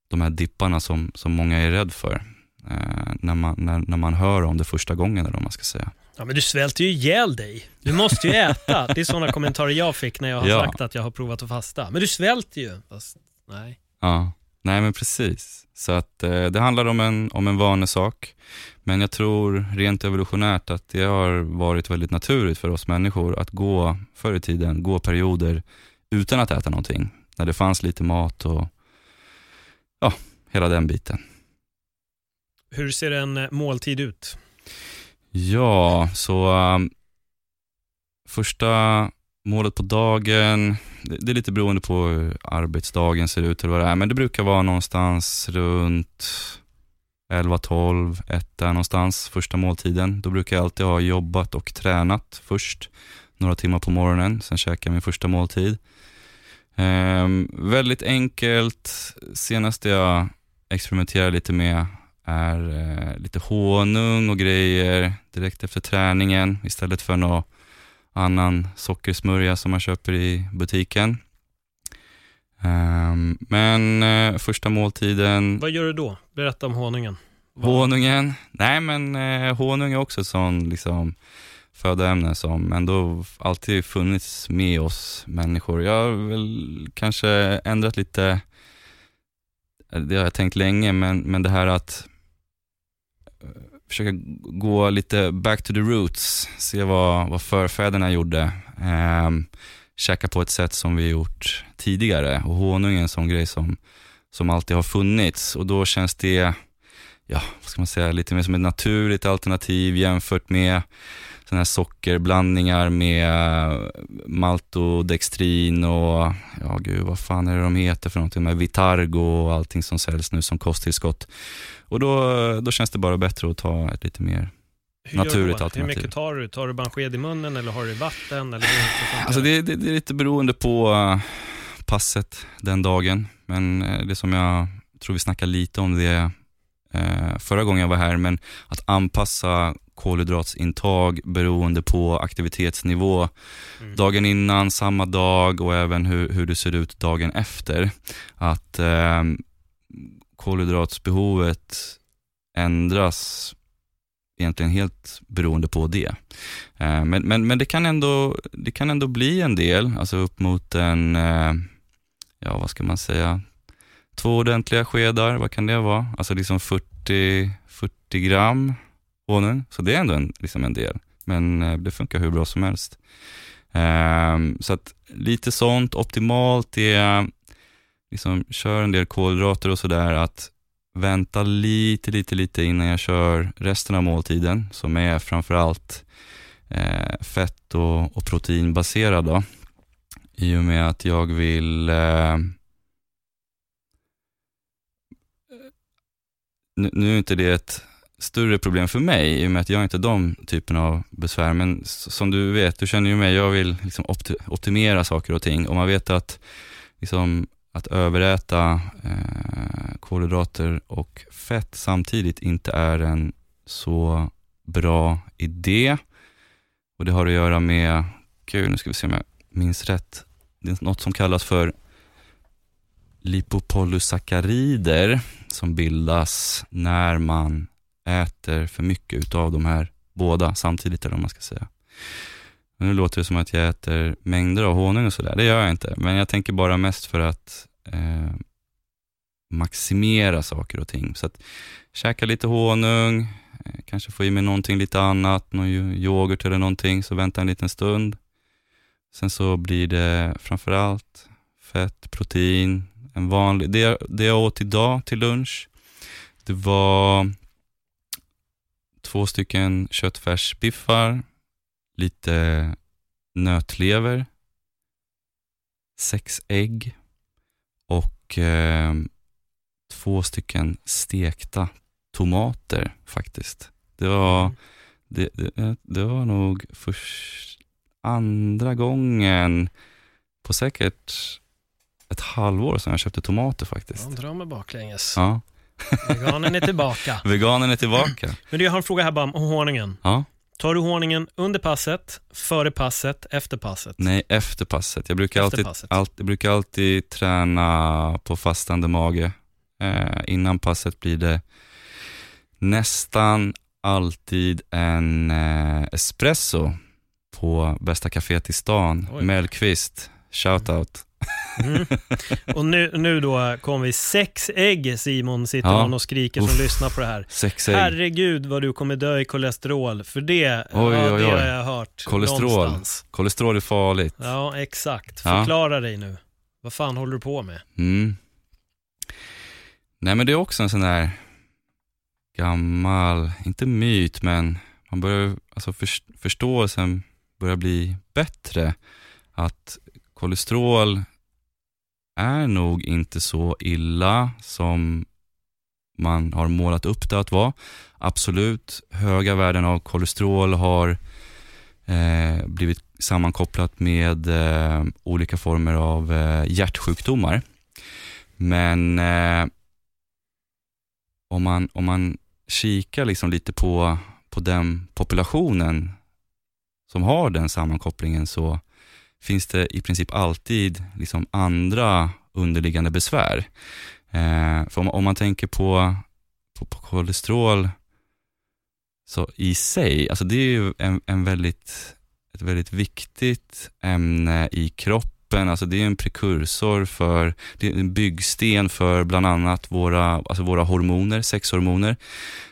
de här dipparna som, som många är rädd för eh, när, man, när, när man hör om det första gången, eller vad man ska säga. Ja men du svälter ju ihjäl dig. Du måste ju äta. Det är sådana kommentarer jag fick när jag har ja. sagt att jag har provat att fasta. Men du svälter ju. Fast, nej. Ja, nej men precis. Så att eh, det handlar om en, om en vanesak. Men jag tror rent evolutionärt att det har varit väldigt naturligt för oss människor att gå, förr i tiden, gå perioder utan att äta någonting. När det fanns lite mat och ja, hela den biten. Hur ser en eh, måltid ut? Ja, så um, första målet på dagen, det, det, är lite beroende på hur arbetsdagen ser ut eller vad det är, men det brukar vara någonstans runt 11, 12, 1 där någonstans, första måltiden. Då brukar jag alltid ha jobbat och tränat först, några timmar på morgonen, sen käkar jag min första måltid. Um, väldigt enkelt, senast jag experimenterade lite med är eh, lite honung och grejer direkt efter träningen istället för någon annan sockersmörja som man köper i butiken. Um, men eh, första måltiden... Vad gör du då? Berätta om honungen. Vad? Honungen? Nej men eh, honung är också sånt liksom, födoämne som ändå alltid funnits med oss människor. Jag har väl kanske ändrat lite, det har jag tänkt länge, men, men det här att försöka gå lite back to the roots, se vad, vad förfäderna gjorde. Eh, käka på ett sätt som vi gjort tidigare och honung är en sån grej som, som alltid har funnits och då känns det ja, vad ska man säga, lite mer som ett naturligt alternativ jämfört med sådana här sockerblandningar med maltodextrin och, ja gud, vad fan är det de heter för någonting, med Vitargo och allting som säljs nu som kosttillskott. Och då, då känns det bara bättre att ta ett lite mer hur naturligt alternativ. Hur mycket tar du? Tar du bara en sked i munnen eller har du vatten? Eller alltså det, det, det är lite beroende på uh, passet den dagen. Men uh, det som jag tror vi snackade lite om det förra gången jag var här, men att anpassa kolhydratsintag beroende på aktivitetsnivå mm. dagen innan, samma dag och även hur, hur det ser ut dagen efter. Att eh, kolhydratsbehovet ändras egentligen helt beroende på det. Eh, men, men, men det, kan ändå, det kan ändå bli en del, alltså upp mot en, eh, ja vad ska man säga, två ordentliga skedar, vad kan det vara? Alltså liksom 40, 40 gram honung, så det är ändå en, liksom en del. Men eh, det funkar hur bra som helst. Ehm, så att lite sånt, optimalt är, liksom kör en del kolhydrater och sådär, att vänta lite, lite, lite innan jag kör resten av måltiden som är framförallt eh, fett och, och proteinbaserad. Då. I och med att jag vill eh, nu, nu är inte det ett större problem för mig i och med att jag inte har de typerna av besvär. Men som du vet, du känner ju mig, jag vill liksom optimera saker och ting och man vet att liksom, att överäta eh, kolhydrater och fett samtidigt inte är en så bra idé. Och Det har att göra med, gud nu ska vi se om jag minns rätt, det är något som kallas för lipopolysackarider som bildas när man äter för mycket utav de här båda samtidigt, eller vad man ska säga. Nu låter det som att jag äter mängder av honung och sådär. Det gör jag inte, men jag tänker bara mest för att eh, maximera saker och ting. Så att käka lite honung, eh, kanske få i mig någonting lite annat, någon yoghurt eller någonting, så vänta en liten stund. Sen så blir det framförallt fett, protein, en vanlig, det, det jag åt idag till lunch, det var två stycken köttfärsbiffar, lite nötlever, sex ägg och eh, två stycken stekta tomater faktiskt. Det var, mm. det, det, det, var nog först, andra gången på säkert ett halvår sedan jag köpte tomater faktiskt. Ja, drar mig baklänges. Ja. Veganen är tillbaka. Veganen är tillbaka. Men du, jag har en fråga här bara om honungen. Ja. Tar du honungen under passet, före passet, efter passet? Nej, efter passet. Jag brukar, alltid, passet. All, jag brukar alltid träna på fastande mage. Eh, innan passet blir det nästan alltid en eh, espresso på bästa kaféet i stan, Mellqvist. Shoutout. Mm. Och nu, nu då kom vi sex ägg Simon, sitter ja. och skriker som Uff, lyssnar på det här. Sex ägg. Herregud vad du kommer dö i kolesterol, för det, oj, ja, oj, oj. det har jag hört Kolesterol, någonstans. kolesterol är farligt. Ja, exakt. Förklara ja. dig nu. Vad fan håller du på med? Mm. Nej men det är också en sån där gammal, inte myt, men man börjar, alltså för, förståelsen börjar bli bättre. Att kolesterol är nog inte så illa som man har målat upp det att vara. Absolut, höga värden av kolesterol har eh, blivit sammankopplat med eh, olika former av eh, hjärtsjukdomar. Men eh, om, man, om man kikar liksom lite på, på den populationen som har den sammankopplingen så finns det i princip alltid liksom andra underliggande besvär. Eh, för om, om, man tänker på, på, på, kolesterol så i sig, alltså det är ju en, en väldigt, ett väldigt viktigt ämne i kroppen. Alltså det är en prekursor för, det är en byggsten för bland annat våra, alltså våra hormoner, sexhormoner,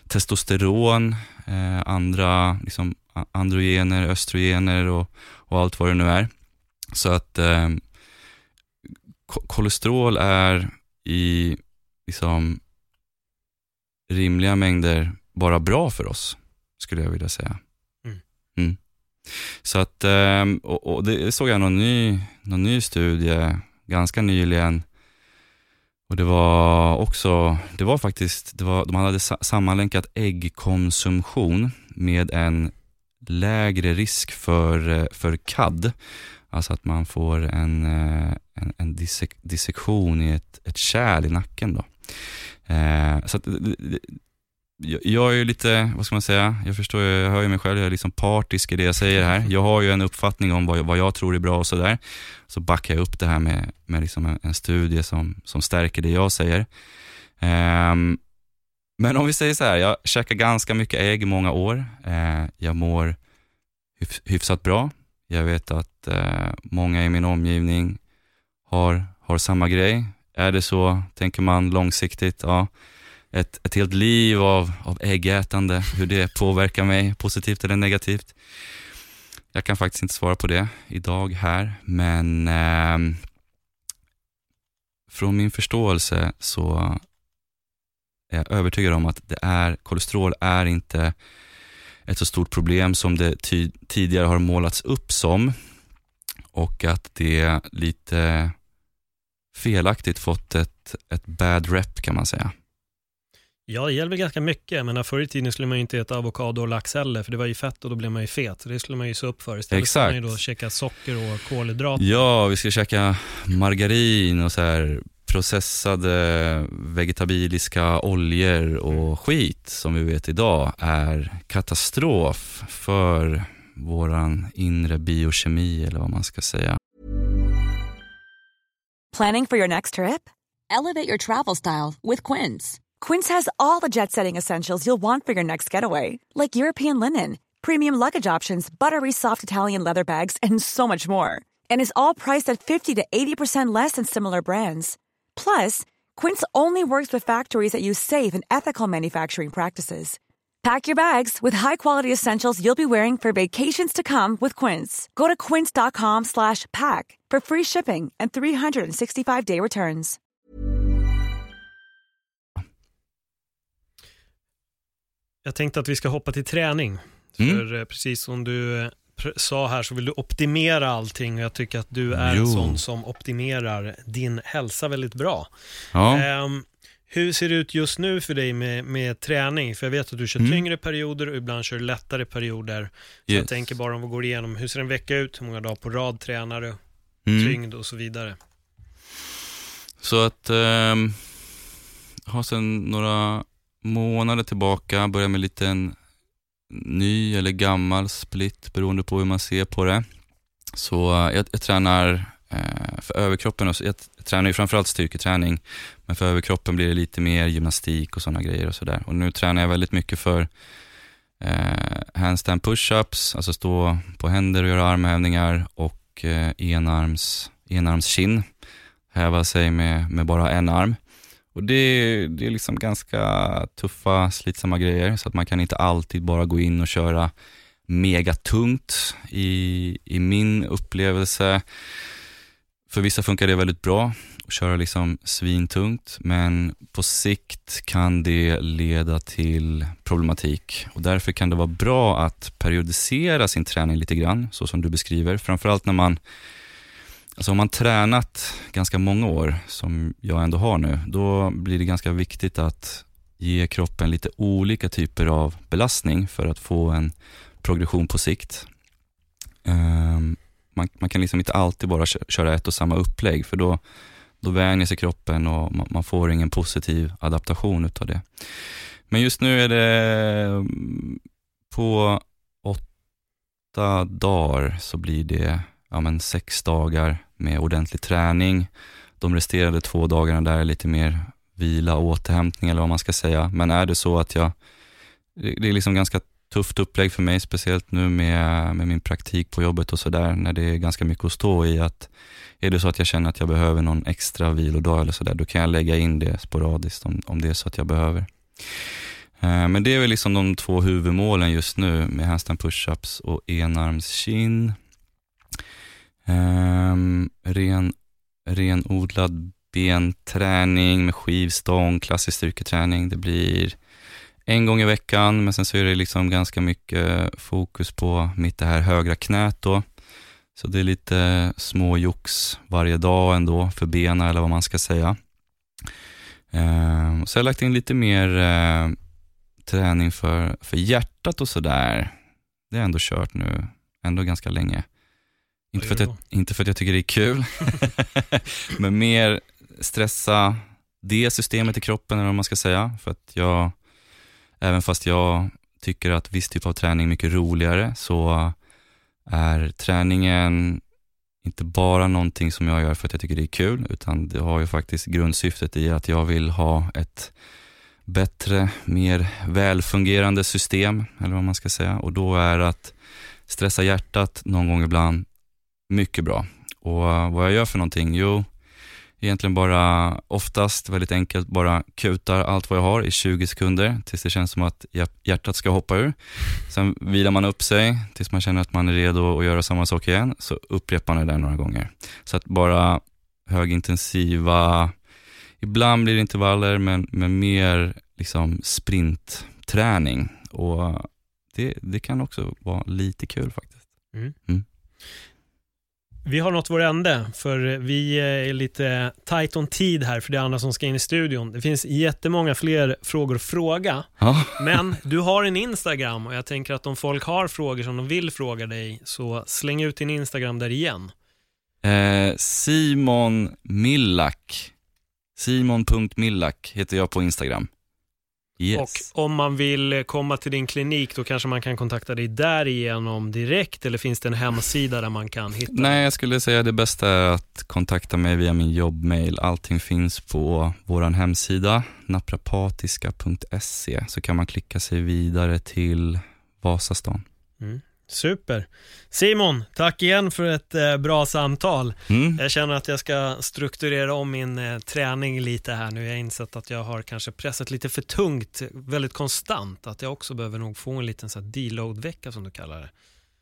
testosteron, eh, andra liksom, androgener, östrogener och, och allt vad det nu är. Så att eh, kolesterol är i liksom rimliga mängder bara bra för oss, skulle jag vilja säga. Mm. Mm. Så att, ehm, och, och det såg jag någon ny, någon ny studie ganska nyligen och det var också, det var faktiskt, det var, de hade sammanlänkat äggkonsumtion med en lägre risk för, för CAD, alltså att man får en, eh, en, en dissek, dissektion i ett, ett kärl i nacken. Då. Eh, så att, eh, eh, jag är ju lite, vad ska man säga, jag förstår, jag hör ju mig själv, jag är liksom partisk i det jag säger här. Jag har ju en uppfattning om vad, vad jag tror är bra och sådär. Så backar jag upp det här med, med liksom en, en studie som, som stärker det jag säger. Eh, men om vi säger så här, jag käkar ganska mycket ägg i många år. Eh, jag mår hyf hyfsat bra. Jag vet att eh, många i min omgivning har, har samma grej. Är det så, tänker man långsiktigt, ja ett, ett helt liv av, av äggätande, hur det påverkar mig positivt eller negativt. Jag kan faktiskt inte svara på det idag här, men eh, från min förståelse så är jag övertygad om att det är, kolesterol är inte ett så stort problem som det tidigare har målats upp som och att det lite felaktigt fått ett, ett bad rep kan man säga. Ja, det gäller ganska mycket. Men förr i tiden skulle man inte äta avokado och lax heller, för det var ju fett och då blev man ju fet. Det skulle man ju se upp för. Istället Exakt. skulle man ju då käka socker och kolhydrater. Ja, vi ska käka margarin och så här processade vegetabiliska oljor och skit som vi vet idag är katastrof för våran inre biokemi eller vad man ska säga. Planning for your next trip? Elevate your travel style with Quince. Quince has all the jet setting essentials you'll want for your next getaway, like European linen, premium luggage options, buttery soft Italian leather bags, and so much more. And is all priced at 50 to 80% less than similar brands. Plus, Quince only works with factories that use safe and ethical manufacturing practices. Pack your bags with high-quality essentials you'll be wearing for vacations to come with Quince. Go to quince.com/pack for free shipping and 365-day returns. Jag tänkte att vi ska hoppa till träning. Mm. För eh, precis som du eh, sa här så vill du optimera allting och jag tycker att du är jo. en sån som optimerar din hälsa väldigt bra. Ja. Um, hur ser det ut just nu för dig med, med träning? För jag vet att du kör mm. tyngre perioder och ibland kör lättare perioder. Så yes. jag tänker bara om vi går igenom, hur ser en vecka ut? Hur många dagar på rad tränar du? Mm. Tyngd och så vidare. Så att, um, har sen några månader tillbaka, börjar med en liten ny eller gammal split beroende på hur man ser på det. Så eh, jag, jag tränar eh, för överkroppen, och, jag tränar ju framförallt styrketräning, men för överkroppen blir det lite mer gymnastik och sådana grejer och sådär. Och nu tränar jag väldigt mycket för eh, handstand push-ups, alltså stå på händer och göra armhävningar och eh, enarms, enarms kinn, häva sig med, med bara en arm. Och det, det är liksom ganska tuffa, slitsamma grejer, så att man kan inte alltid bara gå in och köra megatungt i, i min upplevelse. För vissa funkar det väldigt bra att köra liksom svintungt, men på sikt kan det leda till problematik och därför kan det vara bra att periodisera sin träning lite grann, så som du beskriver. Framförallt när man Alltså om man tränat ganska många år, som jag ändå har nu, då blir det ganska viktigt att ge kroppen lite olika typer av belastning för att få en progression på sikt. Ehm, man, man, kan liksom inte alltid bara köra ett och samma upplägg, för då, då vänjer sig kroppen och man får ingen positiv adaptation utav det. Men just nu är det mm, på åtta dagar så blir det ja, men sex dagar med ordentlig träning. De resterande två dagarna där är lite mer vila och återhämtning eller vad man ska säga. Men är det så att jag, det är liksom ganska tufft upplägg för mig, speciellt nu med, med min praktik på jobbet och sådär, när det är ganska mycket att stå i. att Är det så att jag känner att jag behöver någon extra vilodag eller sådär, då kan jag lägga in det sporadiskt om, om det är så att jag behöver. Eh, men det är väl liksom de två huvudmålen just nu med handstand pushups och enarmskinn. Um, ren, renodlad benträning med skivstång, klassisk styrketräning. Det blir en gång i veckan, men sen så är det liksom ganska mycket fokus på mitt det här högra knät då. Så det är lite små jox varje dag ändå för benen eller vad man ska säga. Um, så jag har lagt in lite mer uh, träning för, för hjärtat och sådär. Det är ändå kört nu, ändå ganska länge. Inte för, att jag, inte för att jag tycker det är kul, men mer stressa det systemet i kroppen eller vad man ska säga. För att jag, även fast jag tycker att viss typ av träning är mycket roligare så är träningen inte bara någonting som jag gör för att jag tycker det är kul, utan det har ju faktiskt grundsyftet i att jag vill ha ett bättre, mer välfungerande system, eller vad man ska säga. Och då är att stressa hjärtat någon gång ibland mycket bra. Och vad jag gör för någonting? Jo, egentligen bara, oftast väldigt enkelt, bara kutar allt vad jag har i 20 sekunder tills det känns som att hjärtat ska hoppa ur. Sen vilar man upp sig tills man känner att man är redo att göra samma sak igen, så upprepar man det där några gånger. Så att bara högintensiva, ibland blir det intervaller, men, men mer liksom sprintträning. Och det, det kan också vara lite kul faktiskt. Mm. Mm. Vi har nått vår ände, för vi är lite tight on tid här, för det är andra som ska in i studion. Det finns jättemånga fler frågor att fråga, ja. men du har en Instagram och jag tänker att om folk har frågor som de vill fråga dig, så släng ut din Instagram där igen. Eh, Simon Millack. Simon.millack heter jag på Instagram. Yes. Och om man vill komma till din klinik, då kanske man kan kontakta dig därigenom direkt, eller finns det en hemsida där man kan hitta? Nej, jag skulle säga det bästa är att kontakta mig via min jobbmail. Allting finns på vår hemsida, naprapatiska.se, så kan man klicka sig vidare till Vasastan. Mm. Super. Simon, tack igen för ett eh, bra samtal. Mm. Jag känner att jag ska strukturera om min eh, träning lite här nu. Jag har insett att jag har kanske pressat lite för tungt, väldigt konstant. Att jag också behöver nog få en liten deload-vecka som du kallar det.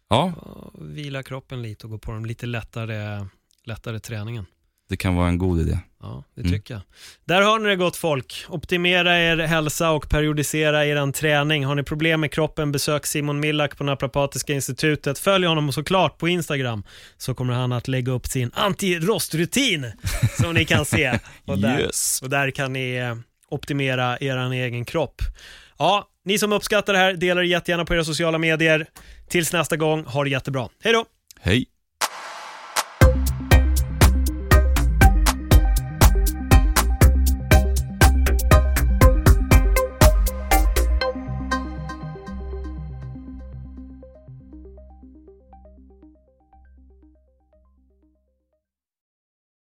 Ja. Och vila kroppen lite och gå på den lite lättare, lättare träningen. Det kan vara en god idé. Ja, det mm. tycker mm. jag. Där har ni det gott folk. Optimera er hälsa och periodisera er träning. Har ni problem med kroppen, besök Simon Millack på Naprapatiska institutet. Följ honom såklart på Instagram, så kommer han att lägga upp sin anti-rostrutin som ni kan se. Och där, yes. och där kan ni eh, optimera er egen kropp. Ja, ni som uppskattar det här, delar det jättegärna på era sociala medier. Tills nästa gång, ha det jättebra. Hej då! Hej!